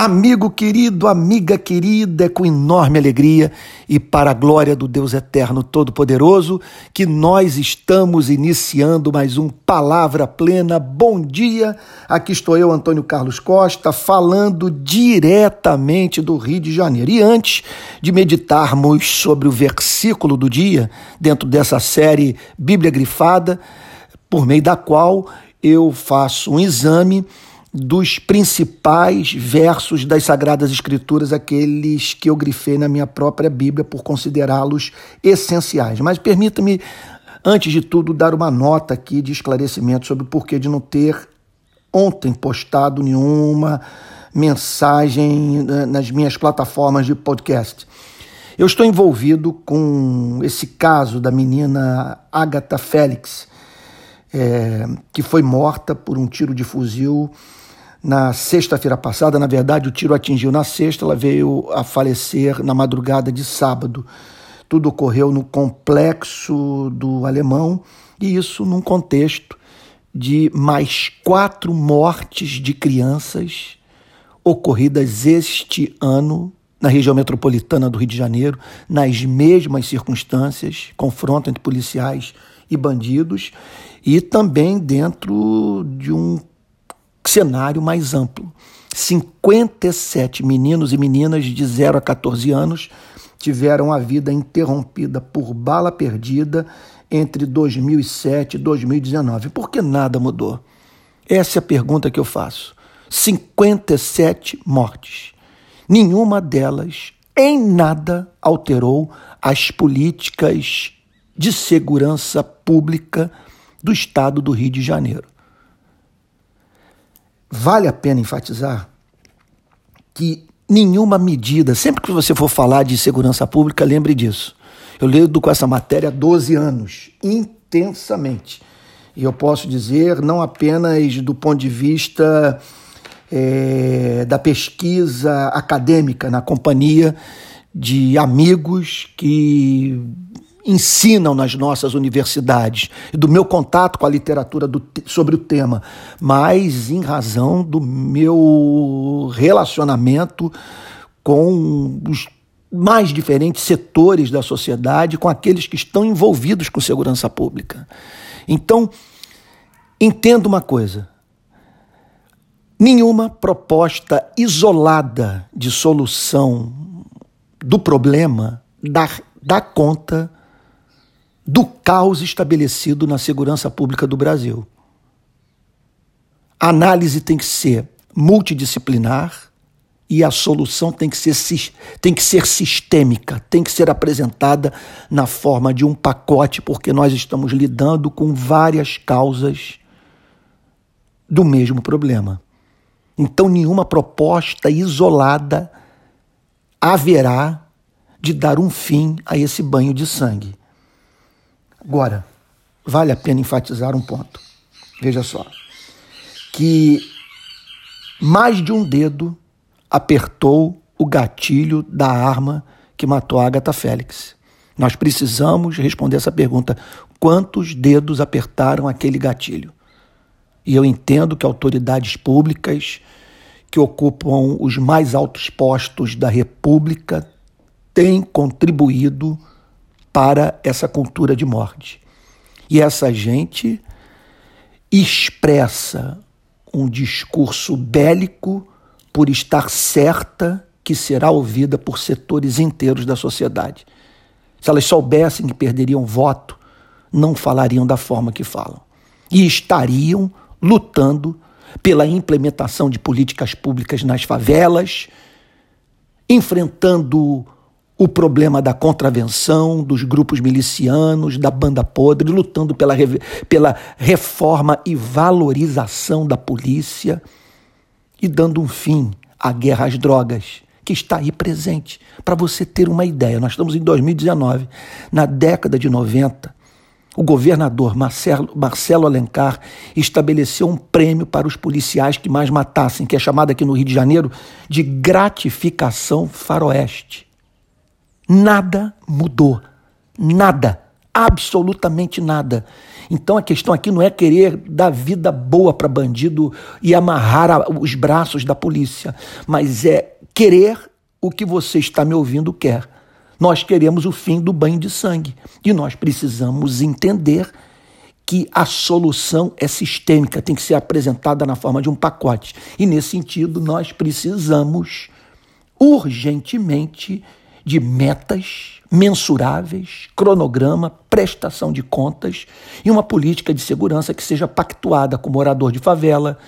Amigo querido, amiga querida, é com enorme alegria e para a glória do Deus Eterno Todo-Poderoso que nós estamos iniciando mais um Palavra Plena. Bom dia, aqui estou eu, Antônio Carlos Costa, falando diretamente do Rio de Janeiro. E antes de meditarmos sobre o versículo do dia, dentro dessa série Bíblia Grifada, por meio da qual eu faço um exame dos principais versos das Sagradas Escrituras, aqueles que eu grifei na minha própria Bíblia por considerá-los essenciais. Mas permita-me, antes de tudo, dar uma nota aqui de esclarecimento sobre o porquê de não ter ontem postado nenhuma mensagem eh, nas minhas plataformas de podcast. Eu estou envolvido com esse caso da menina Agatha Félix, é, que foi morta por um tiro de fuzil na sexta-feira passada. Na verdade, o tiro atingiu na sexta, ela veio a falecer na madrugada de sábado. Tudo ocorreu no complexo do Alemão e isso num contexto de mais quatro mortes de crianças ocorridas este ano na região metropolitana do Rio de Janeiro, nas mesmas circunstâncias, confronto entre policiais e bandidos, e também dentro de um cenário mais amplo. 57 meninos e meninas de 0 a 14 anos tiveram a vida interrompida por bala perdida entre 2007 e 2019. Por que nada mudou? Essa é a pergunta que eu faço. 57 mortes. Nenhuma delas em nada alterou as políticas de segurança pública do estado do Rio de Janeiro. Vale a pena enfatizar que nenhuma medida, sempre que você for falar de segurança pública, lembre disso. Eu lido com essa matéria há 12 anos, intensamente. E eu posso dizer, não apenas do ponto de vista é, da pesquisa acadêmica, na companhia de amigos que ensinam nas nossas universidades, e do meu contato com a literatura do, sobre o tema, mas em razão do meu relacionamento com os mais diferentes setores da sociedade, com aqueles que estão envolvidos com segurança pública. Então, entenda uma coisa: nenhuma proposta isolada de solução do problema dá, dá conta do caos estabelecido na segurança pública do Brasil. A análise tem que ser multidisciplinar e a solução tem que ser, tem que ser sistêmica, tem que ser apresentada na forma de um pacote, porque nós estamos lidando com várias causas do mesmo problema. Então, nenhuma proposta isolada haverá de dar um fim a esse banho de sangue. Agora, vale a pena enfatizar um ponto. Veja só. Que mais de um dedo apertou o gatilho da arma que matou a Agatha Félix. Nós precisamos responder essa pergunta: quantos dedos apertaram aquele gatilho? E eu entendo que autoridades públicas que ocupam os mais altos postos da República têm contribuído para essa cultura de morte. E essa gente expressa um discurso bélico por estar certa que será ouvida por setores inteiros da sociedade. Se elas soubessem que perderiam voto, não falariam da forma que falam. E estariam lutando pela implementação de políticas públicas nas favelas, enfrentando o problema da contravenção, dos grupos milicianos, da banda podre, lutando pela, pela reforma e valorização da polícia e dando um fim à guerra às drogas, que está aí presente. Para você ter uma ideia, nós estamos em 2019, na década de 90, o governador Marcelo, Marcelo Alencar estabeleceu um prêmio para os policiais que mais matassem, que é chamado aqui no Rio de Janeiro de gratificação faroeste. Nada mudou. Nada. Absolutamente nada. Então a questão aqui não é querer dar vida boa para bandido e amarrar os braços da polícia, mas é querer o que você está me ouvindo quer. Nós queremos o fim do banho de sangue e nós precisamos entender que a solução é sistêmica, tem que ser apresentada na forma de um pacote. E nesse sentido, nós precisamos urgentemente de metas mensuráveis, cronograma, prestação de contas e uma política de segurança que seja pactuada com o morador de favela,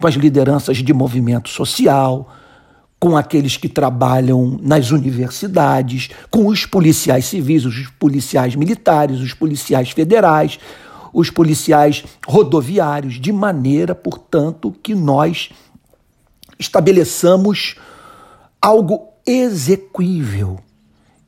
com as lideranças de movimento social, com aqueles que trabalham nas universidades, com os policiais civis, os policiais militares, os policiais federais, os policiais rodoviários, de maneira, portanto, que nós estabeleçamos algo exequível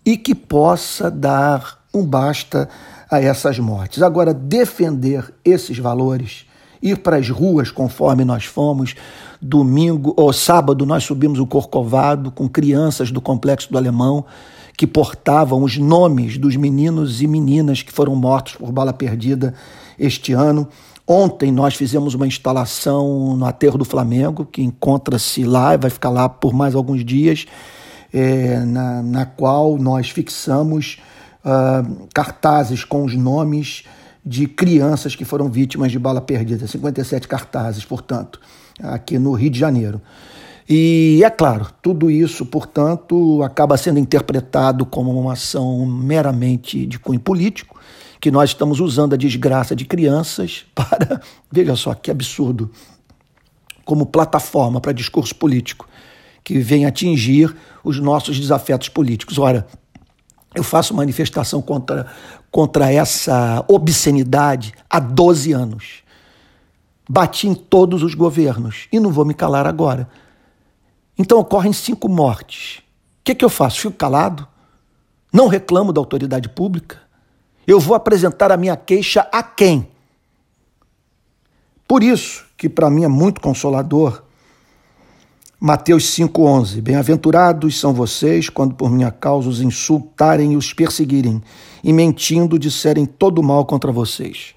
e que possa dar um basta a essas mortes. Agora, defender esses valores, ir para as ruas conforme nós fomos, domingo ou sábado nós subimos o Corcovado com crianças do Complexo do Alemão que portavam os nomes dos meninos e meninas que foram mortos por bala perdida este ano. Ontem nós fizemos uma instalação no Aterro do Flamengo, que encontra-se lá e vai ficar lá por mais alguns dias, é, na, na qual nós fixamos uh, cartazes com os nomes de crianças que foram vítimas de bala perdida, 57 cartazes, portanto, aqui no Rio de Janeiro. E é claro, tudo isso, portanto, acaba sendo interpretado como uma ação meramente de cunho político, que nós estamos usando a desgraça de crianças para, veja só que absurdo, como plataforma para discurso político, que vem atingir os nossos desafetos políticos. Ora, eu faço manifestação contra, contra essa obscenidade há 12 anos. Bati em todos os governos e não vou me calar agora. Então ocorrem cinco mortes. O que, que eu faço? Fico calado? Não reclamo da autoridade pública? Eu vou apresentar a minha queixa a quem? Por isso que para mim é muito consolador Mateus 5:11 Bem-aventurados são vocês quando por minha causa os insultarem e os perseguirem e mentindo disserem todo mal contra vocês.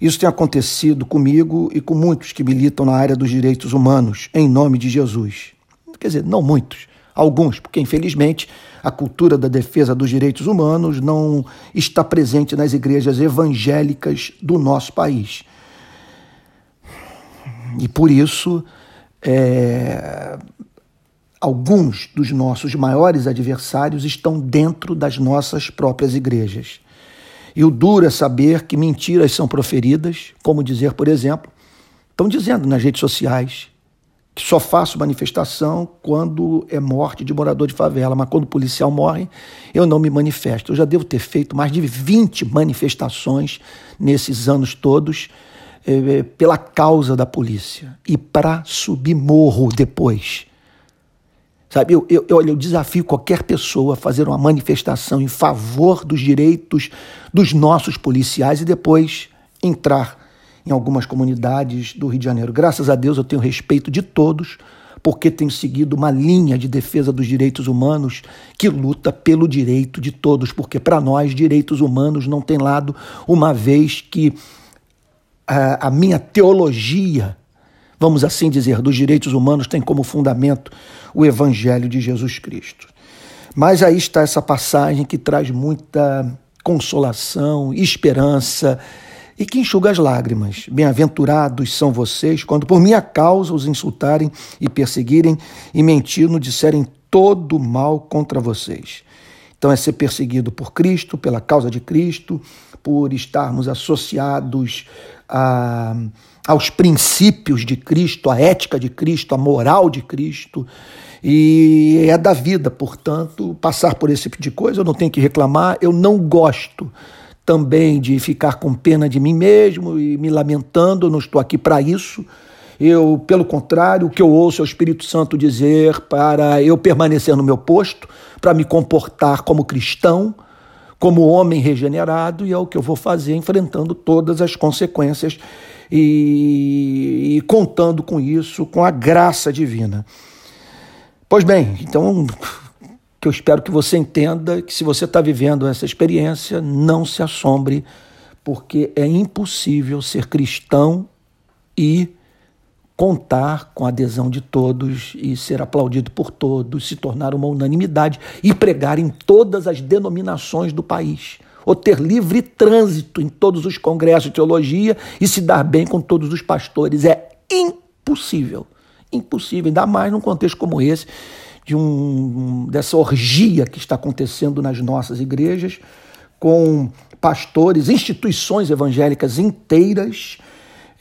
Isso tem acontecido comigo e com muitos que militam na área dos direitos humanos em nome de Jesus. Quer dizer, não muitos, alguns, porque infelizmente a cultura da defesa dos direitos humanos não está presente nas igrejas evangélicas do nosso país. E por isso, é, alguns dos nossos maiores adversários estão dentro das nossas próprias igrejas. E o duro é saber que mentiras são proferidas, como dizer, por exemplo, estão dizendo nas redes sociais que só faço manifestação quando é morte de morador de favela, mas quando o policial morre, eu não me manifesto. Eu já devo ter feito mais de 20 manifestações nesses anos todos eh, pela causa da polícia e para subir morro depois. Sabe, eu, eu, eu desafio qualquer pessoa a fazer uma manifestação em favor dos direitos dos nossos policiais e depois entrar em algumas comunidades do Rio de Janeiro. Graças a Deus eu tenho respeito de todos, porque tenho seguido uma linha de defesa dos direitos humanos que luta pelo direito de todos, porque para nós direitos humanos não tem lado, uma vez que a, a minha teologia, vamos assim dizer, dos direitos humanos tem como fundamento o evangelho de Jesus Cristo. Mas aí está essa passagem que traz muita consolação, esperança, e que enxuga as lágrimas. Bem-aventurados são vocês quando por minha causa os insultarem e perseguirem e mentindo disserem todo mal contra vocês. Então é ser perseguido por Cristo, pela causa de Cristo, por estarmos associados a, aos princípios de Cristo, à ética de Cristo, à moral de Cristo. E é da vida, portanto, passar por esse tipo de coisa, eu não tenho que reclamar, eu não gosto também de ficar com pena de mim mesmo e me lamentando, eu não estou aqui para isso. Eu, pelo contrário, o que eu ouço é o Espírito Santo dizer para eu permanecer no meu posto, para me comportar como cristão, como homem regenerado, e é o que eu vou fazer, enfrentando todas as consequências e, e contando com isso, com a graça divina. Pois bem, então que eu espero que você entenda que se você está vivendo essa experiência, não se assombre, porque é impossível ser cristão e contar com a adesão de todos e ser aplaudido por todos, se tornar uma unanimidade e pregar em todas as denominações do país, ou ter livre trânsito em todos os congressos de teologia e se dar bem com todos os pastores. É impossível. Impossível, ainda mais num contexto como esse, de um, dessa orgia que está acontecendo nas nossas igrejas, com pastores, instituições evangélicas inteiras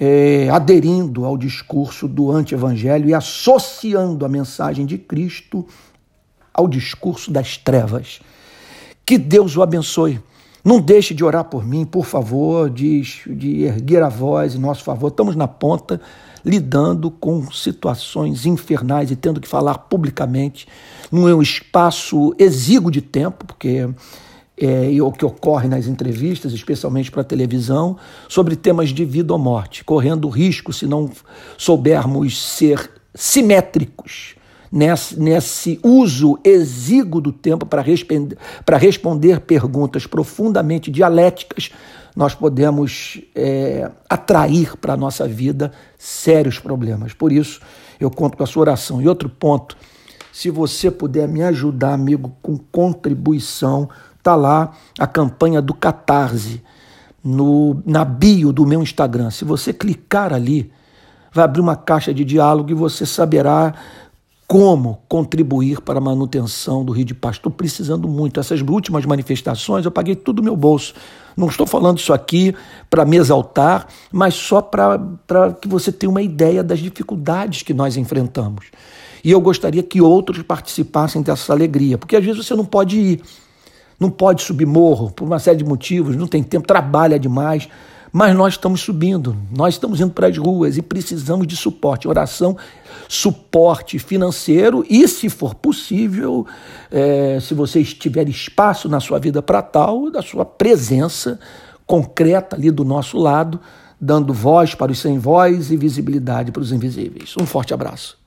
é, aderindo ao discurso do anti-evangelho e associando a mensagem de Cristo ao discurso das trevas. Que Deus o abençoe. Não deixe de orar por mim, por favor, de, de erguer a voz em nosso favor. Estamos na ponta, lidando com situações infernais e tendo que falar publicamente num espaço exíguo de tempo, porque é, o que ocorre nas entrevistas, especialmente para a televisão, sobre temas de vida ou morte, correndo risco, se não soubermos ser simétricos nesse, nesse uso exíguo do tempo para responder, responder perguntas profundamente dialéticas, nós podemos é, atrair para a nossa vida sérios problemas. Por isso, eu conto com a sua oração. E outro ponto, se você puder me ajudar, amigo, com contribuição, Está lá a campanha do Catarse no, na bio do meu Instagram. Se você clicar ali, vai abrir uma caixa de diálogo e você saberá como contribuir para a manutenção do Rio de Paz. Estou precisando muito. Essas últimas manifestações eu paguei tudo do meu bolso. Não estou falando isso aqui para me exaltar, mas só para que você tenha uma ideia das dificuldades que nós enfrentamos. E eu gostaria que outros participassem dessa alegria, porque às vezes você não pode ir não pode subir morro por uma série de motivos, não tem tempo, trabalha demais. Mas nós estamos subindo, nós estamos indo para as ruas e precisamos de suporte, oração, suporte financeiro e, se for possível, é, se você tiver espaço na sua vida para tal, da sua presença concreta ali do nosso lado, dando voz para os sem voz e visibilidade para os invisíveis. Um forte abraço.